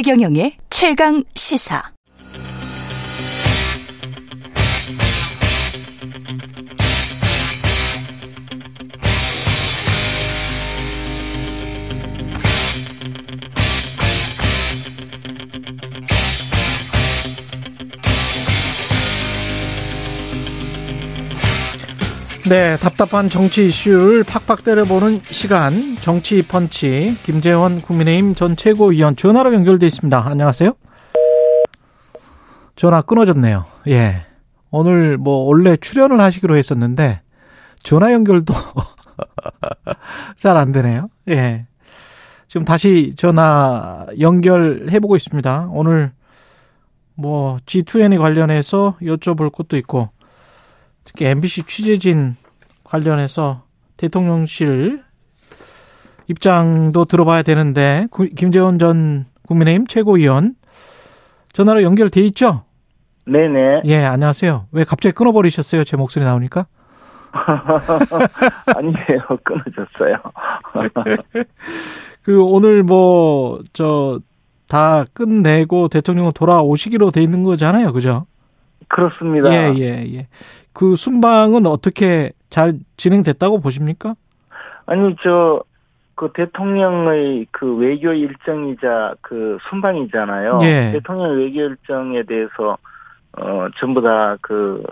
최경영의 최강 시사. 네, 답답한 정치 이슈를 팍팍 때려보는 시간 정치 펀치 김재원 국민의힘 전 최고위원 전화로 연결돼 있습니다. 안녕하세요. 전화 끊어졌네요. 예. 오늘 뭐 원래 출연을 하시기로 했었는데 전화 연결도 잘 안 되네요. 예. 지금 다시 전화 연결해 보고 있습니다. 오늘 뭐 G2N에 관련해서 여쭤볼 것도 있고 특히 MBC 취재진 관련해서 대통령실 입장도 들어봐야 되는데 김재원 전 국민의힘 최고위원 전화로 연결돼 있죠? 네네. 예, 안녕하세요. 왜 갑자기 끊어버리셨어요? 제 목소리 나오니까? 아니에요. 끊어졌어요. 그 오늘 뭐 저 다 끝내고 대통령은 돌아오시기로 돼 있는 거잖아요. 그죠? 그렇습니다. 예, 예, 예. 그 순방은 어떻게 잘 진행됐다고 보십니까? 아니 저 그 대통령의 그 외교 일정이자 그 순방이잖아요. 예. 대통령 외교 일정에 대해서 어 전부 다 그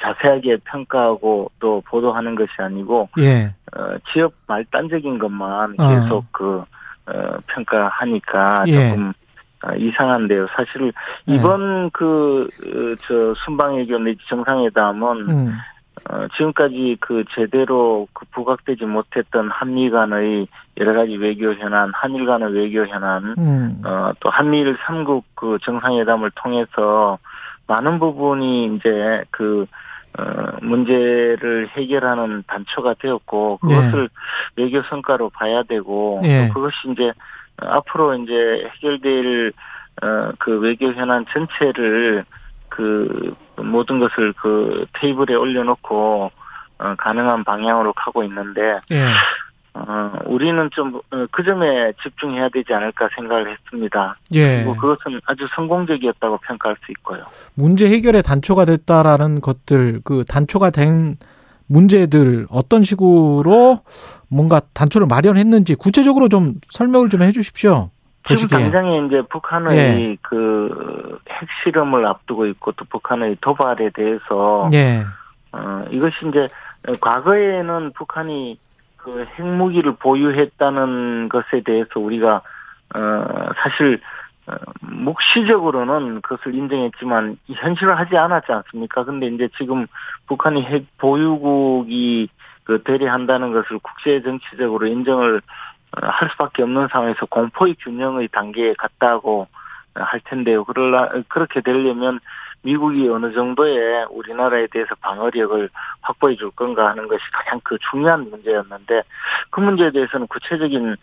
자세하게 평가하고 또 보도하는 것이 아니고 예. 어 지역 말단적인 것만 어. 계속 그 어, 평가하니까 예. 조금 어, 이상한데요. 사실 예. 이번 그저 순방외교 내지 정상회담은 음. 어, 지금까지 그 제대로 그 부각되지 못했던 한미 간의 여러 가지 외교 현안, 한일 간의 외교 현안, 음. 어, 또 한미일 삼국그 정상회담을 통해서 많은 부분이 이제 그, 어, 문제를 해결하는 단초가 되었고, 그것을 외교 성과로 봐야 되고, 예. 또 그것이 이제 어, 앞으로 이제 해결될, 어, 그 외교 현안 전체를 그 모든 것을 그 테이블에 올려놓고, 어, 가능한 방향으로 가고 있는데, 예. 어, 우리는 좀, 어, 그 점에 집중해야 되지 않을까 생각을 했습니다. 예. 그리고 그것은 아주 성공적이었다고 평가할 수 있고요. 문제 해결의 단초가 됐다라는 것들, 그 단초가 된 문제들 어떤 식으로 뭔가 단초를 마련했는지 구체적으로 좀 설명을 좀 해주십시오. 지금 보시기에. 당장에 이제 북한의 예. 그 핵실험을 앞두고 있고 또 북한의 도발에 대해서 예. 어 이것이 이제 과거에는 북한이 그 핵무기를 보유했다는 것에 대해서 우리가 어 사실 어, 묵시적으로는 그것을 인정했지만 현실화하지 않았지 않습니까? 근데 이제 지금 북한이 핵 보유국이 그 대리한다는 것을 국제 정치적으로 인정을 어, 할 수밖에 없는 상황에서 공포의 균형의 단계에 갔다고 어, 할 텐데요. 그러라 그렇게 되려면 미국이 어느 정도의 우리나라에 대해서 방어력을 확보해 줄 건가 하는 것이 가장 그 중요한 문제였는데 그 문제에 대해서는 구체적인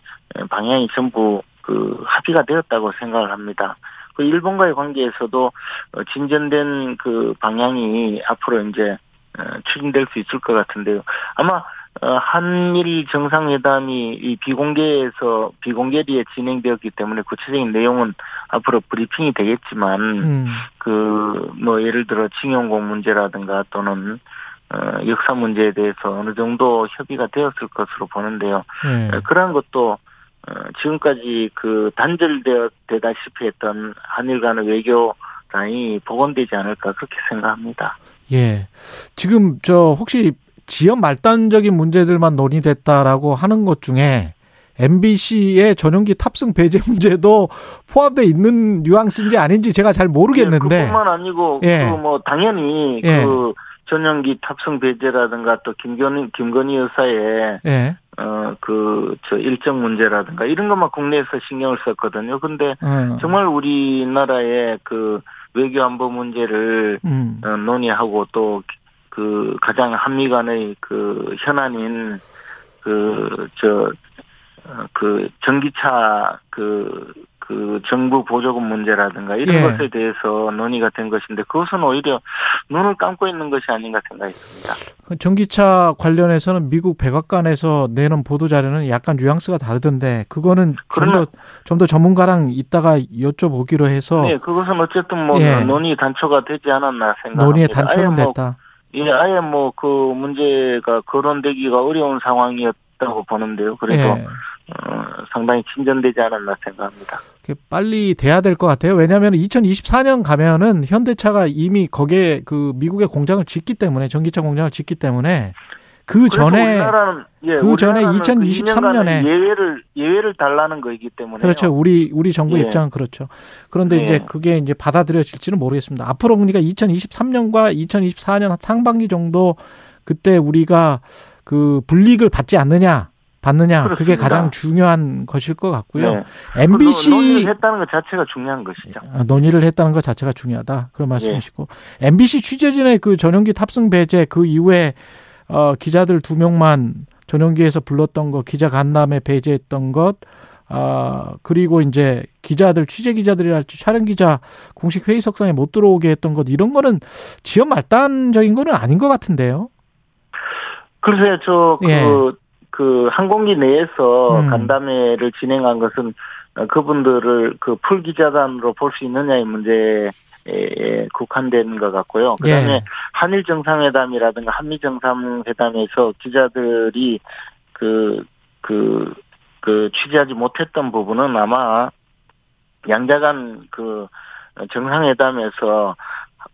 방향이 전부 그 합의가 되었다고 생각을 합니다. 그 일본과의 관계에서도 어, 진전된 그 방향이 앞으로 이제 어, 추진될 수 있을 것 같은데요. 아마 어, 한일 정상회담이 이 비공개에서 비공개리에 진행되었기 때문에 구체적인 내용은 앞으로 브리핑이 되겠지만 음. 그뭐 예를 들어 징용공 문제라든가 또는 어, 역사 문제에 대해서 어느 정도 협의가 되었을 것으로 보는데요. 예. 어, 그러한 것도 어, 지금까지 그 단절되다시피 했던 한일 간의 외교 라인이 복원되지 않을까 그렇게 생각합니다. 예. 지금 저 혹시 지연 말단적인 문제들만 논의됐다라고 하는 것 중에 MBC의 전용기 탑승 배제 문제도 포함되어 있는 뉘앙스인지 아닌지 제가 잘 모르겠는데. 예, 그뿐만 아니고 예. 그뭐 당연히 예. 그 전용기 탑승 배제라든가 또 김건희 김건희 여사의 예. 어 그 저 일정 문제라든가 이런 것만 국내에서 신경을 썼거든요. 근데 어. 정말 우리나라의 그 외교 안보 문제를 음. 어, 논의하고 또 그 가장 한미 간의 그 현안인 그 저 그 전기차 그 그 정부 보조금 문제라든가 이런 예. 것에 대해서 논의가 된 것인데 그것은 오히려 눈을 감고 있는 것이 아닌가 생각이 듭니다. 그 전기차 관련해서는 미국 백악관에서 내는 보도 자료는 약간 뉘앙스가 다르던데 그거는 좀 더 좀 더 전문가랑 이따가 여쭤보기로 해서 네, 그것은 어쨌든 뭐 예. 논의 단초가 되지 않았나 생각합니다. 논의의 단초는 아예 뭐, 됐다. 예, 아예 뭐 그 문제가 거론되기가 어려운 상황이었다고 보는데요. 그래서 예. 어, 상당히 진전되지 않았나 생각합니다. 빨리 돼야 될 것 같아요. 왜냐하면 2024년 가면은 현대차가 이미 거기에 그 미국의 공장을 짓기 때문에 전기차 공장을 짓기 때문에 그 전에 우리나라는, 예, 그 전에 우리나라는 그2023 년에 2년간의 예외를 예외를 달라는 거이기 때문에 그렇죠. 우리 우리 정부 예. 입장은 그렇죠. 그런데 예. 이제 그게 이제 받아들여질지는 모르겠습니다. 앞으로 그러니까 2023년과 2024년 상반기 정도 그때 우리가 그 불이익을 받지 않느냐 받느냐 그게 그렇습니다. 가장 중요한 것일 것 같고요. 네. MBC 그 논의를 했다는 것 자체가 중요한 것이죠. 아, 논의를 했다는 것 자체가 중요하다. 그런 말씀이시고 MBC 취재진의 그 전용기 탑승 배제 그 이후에 어, 기자들 두 명만 전용기에서 불렀던 거 기자 간담회 배제했던 것 아, 그리고 이제 기자들 취재 기자들이랄지 촬영 기자 공식 회의석상에 못 들어오게 했던 것 이런 거는 지연 말단적인 거는 아닌 것 같은데요. 글쎄요, 저, 그, 예. 그, 항공기 내에서 음. 간담회를 진행한 것은 어, 그분들을 그 풀기자단으로 볼 수 있느냐의 문제에 국한된 것 같고요. 그 다음에 예. 한일 정상회담이라든가 한미 정상회담에서 기자들이 그, 그, 그 취재하지 못했던 부분은 아마 양자 간 그 정상회담에서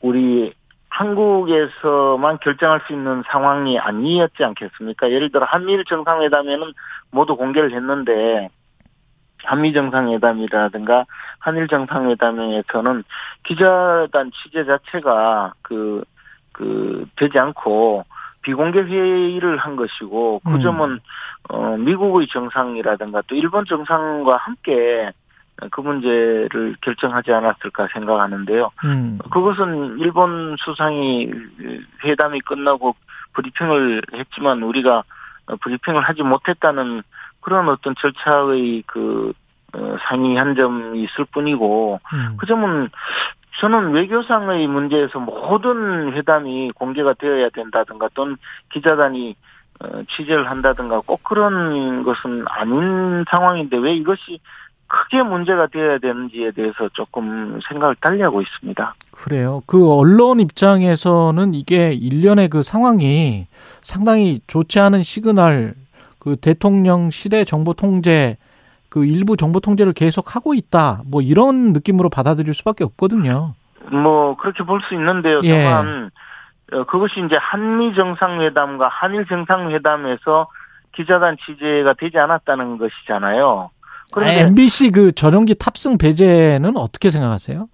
우리 한국에서만 결정할 수 있는 상황이 아니었지 않겠습니까? 예를 들어 한미일 정상회담에는 모두 공개를 했는데 한미 정상회담이라든가 한일 정상회담에서는 기자단 취재 자체가 그, 그, 되지 않고 비공개 회의를 한 것이고 그 음. 점은 어, 미국의 정상이라든가 또 일본 정상과 함께 그 문제를 결정하지 않았을까 생각하는데요. 음. 그것은 일본 수상이 회담이 끝나고 브리핑을 했지만 우리가 브리핑을 하지 못했다는 그런 어떤 절차의 그 어, 상이한 점이 있을 뿐이고 음. 그 점은 저는 외교상의 문제에서 모든 회담이 공개가 되어야 된다든가 또는 기자단이 어, 취재를 한다든가 꼭 그런 것은 아닌 상황인데 왜 이것이 크게 문제가 되어야 되는지에 대해서 조금 생각을 달리하고 있습니다. 그래요. 그 언론 입장에서는 이게 일련의 그 상황이 상당히 좋지 않은 시그널, 그 대통령실의 정보 통제, 그 일부 정보 통제를 계속 하고 있다. 뭐 이런 느낌으로 받아들일 수밖에 없거든요. 뭐 그렇게 볼 수 있는데요. 예. 다만 어, 그것이 이제 한미 정상회담과 한일 정상회담에서 기자단 취재가 되지 않았다는 것이잖아요. 그런데 MBC 그 전용기 탑승 배제는 어떻게 생각하세요?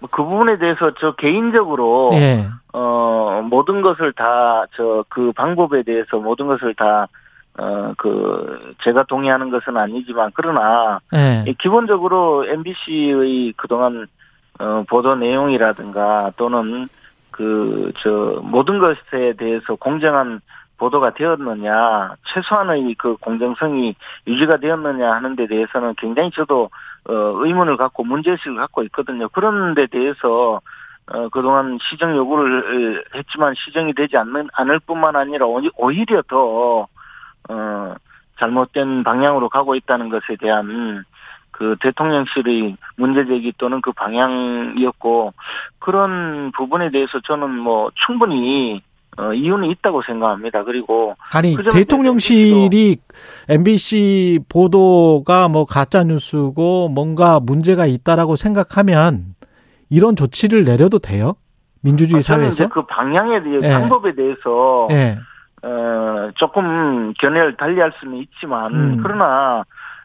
뭐그 부분에 대해서 저 개인적으로 예. 어 모든 것을 다 저 그 방법에 대해서 모든 것을 다 어 그 제가 동의하는 것은 아니지만 그러나 예. 이 기본적으로 MBC의 그동안 어 보도 내용이라든가 또는 그 저 모든 것에 대해서 공정한 보도가 되었느냐 최소한의 그 공정성이 유지가 되었느냐 하는 데 대해서는 굉장히 저도 어 의문을 갖고 문제의식을 갖고 있거든요. 그런 데 대해서 어 그동안 시정 요구를 했지만 시정이 되지 않는 않을 뿐만 아니라 오히- 오히려 더 어, 잘못된 방향으로 가고 있다는 것에 대한 그 대통령실의 문제제기 또는 그 방향이었고 그런 부분에 대해서 저는 뭐 충분히 어, 이유는 있다고 생각합니다. 그리고 아니 그 대통령실이 MBC 보도가 뭐 가짜 뉴스고 뭔가 문제가 있다라고 생각하면 이런 조치를 내려도 돼요? 민주주의 이제 사회에서? 그 방향에 대해 예. 방법에 대해서 예. 어, 조금 견해를 달리할 수는 있지만 음. 그러나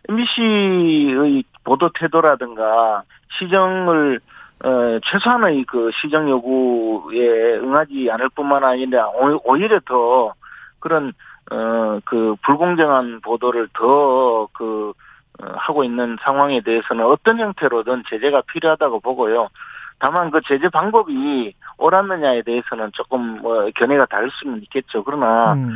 MBC의 보도 태도라든가 시정을 어, 최소한의 그 시정 요구에 응하지 않을 뿐만 아니라 오- 오히려 더 그런 어, 그 불공정한 보도를 더그 하고 있는 상황에 대해서는 어떤 형태로든 제재가 필요하다고 보고요. 다만 그 제재 방법이 옳았느냐에 대해서는 조금 뭐 견해가 다를 수는 있겠죠. 그러나 음.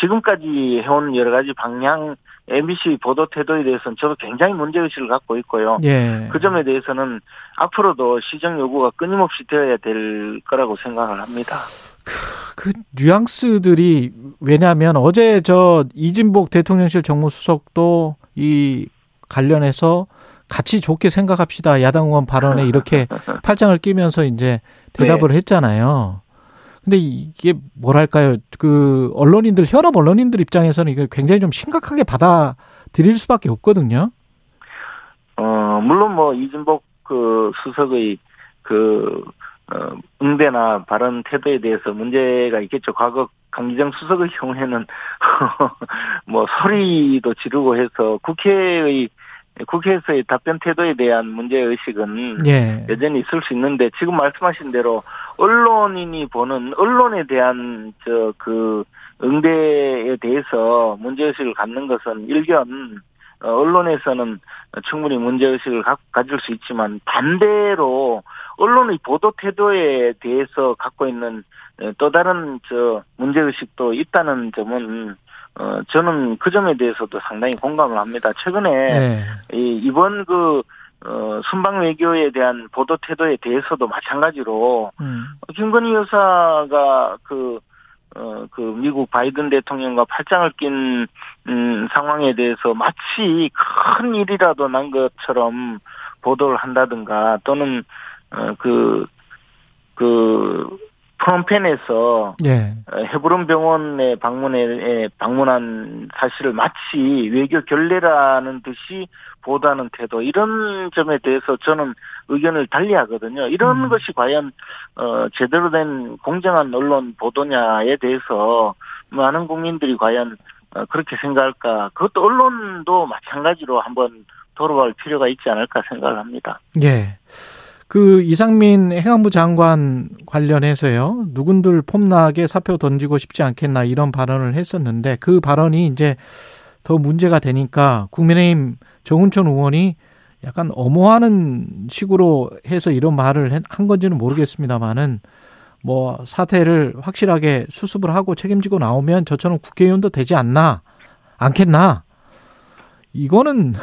지금까지 해온 여러 가지 방향 MBC 보도 태도에 대해서는 저도 굉장히 문제의식을 갖고 있고요. 예. 그 점에 대해서는 앞으로도 시정 요구가 끊임없이 되어야 될 거라고 생각을 합니다. 그 뉘앙스들이 왜냐하면 어제 저 이진복 대통령실 정무수석도 이 관련해서 같이 좋게 생각합시다 야당 의원 발언에 이렇게 팔짱을 끼면서 이제 대답을 네. 했잖아요. 근데 이게 뭐랄까요? 그 언론인들 현업 언론인들 입장에서는 이게 굉장히 좀 심각하게 받아들일 수밖에 없거든요. 어, 물론 뭐 이진복 그 수석의 그 어, 응대나 발언 태도에 대해서 문제가 있겠죠. 과거 강기정 수석의 경우에는 뭐 소리도 지르고 해서 국회의 국회에서의 답변 태도에 대한 문제 의식은 예. 여전히 있을 수 있는데 지금 말씀하신 대로 언론인이 보는 언론에 대한 저 그 응대에 대해서 문제 의식을 갖는 것은 일견 어, 언론에서는 충분히 문제 의식을 가질 수 있지만 반대로 언론의 보도 태도에 대해서 갖고 있는 어, 또 다른 저 문제 의식도 있다는 점은 어 저는 그 점에 대해서도 상당히 공감을 합니다. 최근에 예. 이 이번 그 어, 순방 외교에 대한 보도 태도에 대해서도 마찬가지로 음. 김건희 여사가 그 어, 그 미국 바이든 대통령과 팔짱을 낀, 음, 상황에 대해서 마치 큰 일이라도 난 것처럼 보도를 한다든가 또는, 어, 그, 그, 프롬펜에서 예. 어, 헤브론 병원에 방문에 방문한 사실을 마치 외교 결례라는 듯이 보도하는 태도 이런 점에 대해서 저는 의견을 달리하거든요. 이런 음. 것이 과연 어 제대로 된 공정한 언론 보도냐에 대해서 많은 국민들이 과연 어, 그렇게 생각할까? 그것도 언론도 마찬가지로 한번 돌아볼 필요가 있지 않을까 생각을 합니다. 예. 그 이상민 행안부 장관 관련해서요. 누군들 폼나게 사표 던지고 싶지 않겠나 이런 발언을 했었는데 그 발언이 이제 더 문제가 되니까 국민의힘 정운천 의원이 약간 엄호하는 식으로 해서 이런 말을 한 건지는 모르겠습니다만은 뭐 사태를 확실하게 수습을 하고 책임지고 나오면 저처럼 국회의원도 되지 않나 않겠나 이거는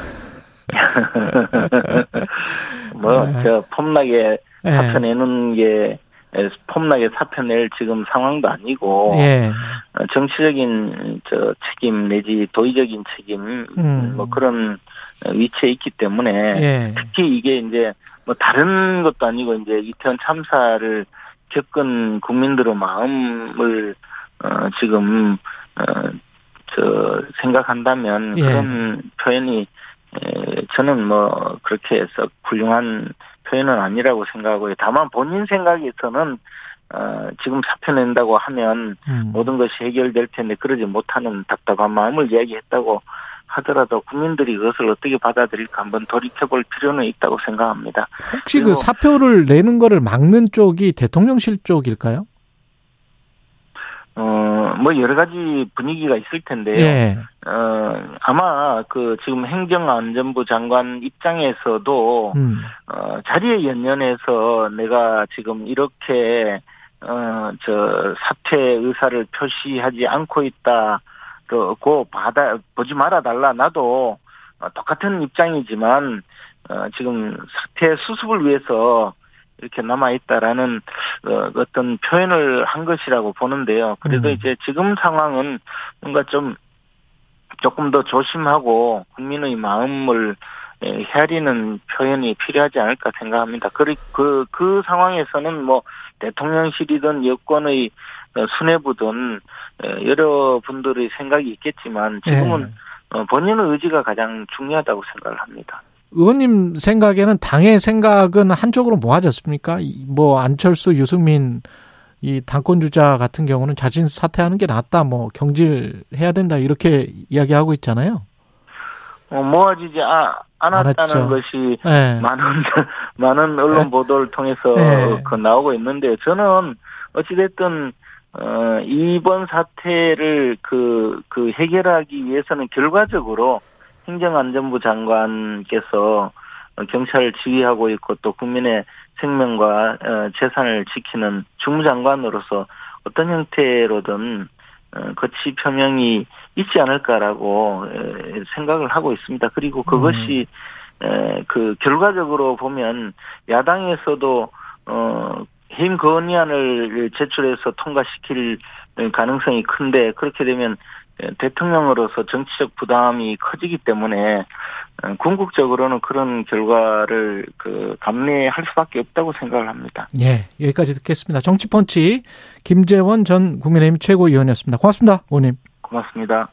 뭐, 네. 저, 폼나게 예. 사표 내는 게, 에, 폼나게 사표 낼 지금 상황도 아니고, 예. 어, 정치적인, 저, 책임 내지 도의적인 책임, 음. 뭐 그런 어, 위치에 있기 때문에, 예. 특히 이게 이제, 뭐 다른 것도 아니고, 이제 이태원 참사를 겪은 국민들의 마음을, 어, 지금, 어, 저, 생각한다면, 예. 그런 표현이, 에, 저는 뭐, 그렇게 해서 훌륭한 표현은 아니라고 생각하고요. 다만 본인 생각에서는, 어, 지금 사표 낸다고 하면 음. 모든 것이 해결될 텐데 그러지 못하는 답답한 마음을 이야기했다고 하더라도 국민들이 그것을 어떻게 받아들일까 한번 돌이켜볼 필요는 있다고 생각합니다. 혹시 그 사표를 내는 거를 막는 쪽이 대통령실 쪽일까요? 어, 뭐 여러 가지 분위기가 있을 텐데요. 예. 어, 아마 그 지금 행정안전부 장관 입장에서도 음. 어, 자리에 연연해서 내가 지금 이렇게 어, 저 사퇴 의사를 표시하지 않고 있다 고 받아 보지 말아 달라 나도 어, 똑같은 입장이지만 어, 지금 사퇴 수습을 위해서 이렇게 남아 있다라는 어, 어떤 표현을 한 것이라고 보는데요. 그래도 음. 이제 지금 상황은 뭔가 좀 조금 더 조심하고 국민의 마음을 예, 헤아리는 표현이 필요하지 않을까 생각합니다. 그, 그, 그 상황에서는 뭐, 대통령실이든 여권의 어, 수뇌부든 어, 여러분들의 생각이 있겠지만 지금은 예. 어, 본인의 의지가 가장 중요하다고 생각을 합니다. 의원님 생각에는 당의 생각은 한쪽으로 모아졌습니까? 이- 뭐 안철수, 유승민 이 당권 주자 같은 경우는 자진 사퇴하는 게 낫다, 뭐 경질해야 된다 이렇게 이야기하고 있잖아요. 어, 모아지지 아, 않았다는. 것이 예. 많은 많은 언론 보도를 통해서 네. 그 나오고 있는데 저는 어찌됐든 어 이번 사태를 그 그 해결하기 위해서는 결과적으로 행정안전부 장관께서 경찰을 지휘하고 있고 또 국민의 생명과 어, 재산을 지키는 주무장관으로서 어떤 형태로든 어, 거치 표명이 있지 않을까라고 생각을 하고 있습니다. 그리고 그것이 음. 그 결과적으로 보면 야당에서도 어 해임 건의안을 제출해서 통과시킬 가능성이 큰데 그렇게 되면 대통령으로서 정치적 부담이 커지기 때문에 어, 궁극적으로는 그런 결과를 그 감내할 수밖에 없다고 생각을 합니다. 예, 여기까지 듣겠습니다. 정치펀치 김재원 전 국민의힘 최고위원이었습니다. 고맙습니다, 의원님. 고맙습니다.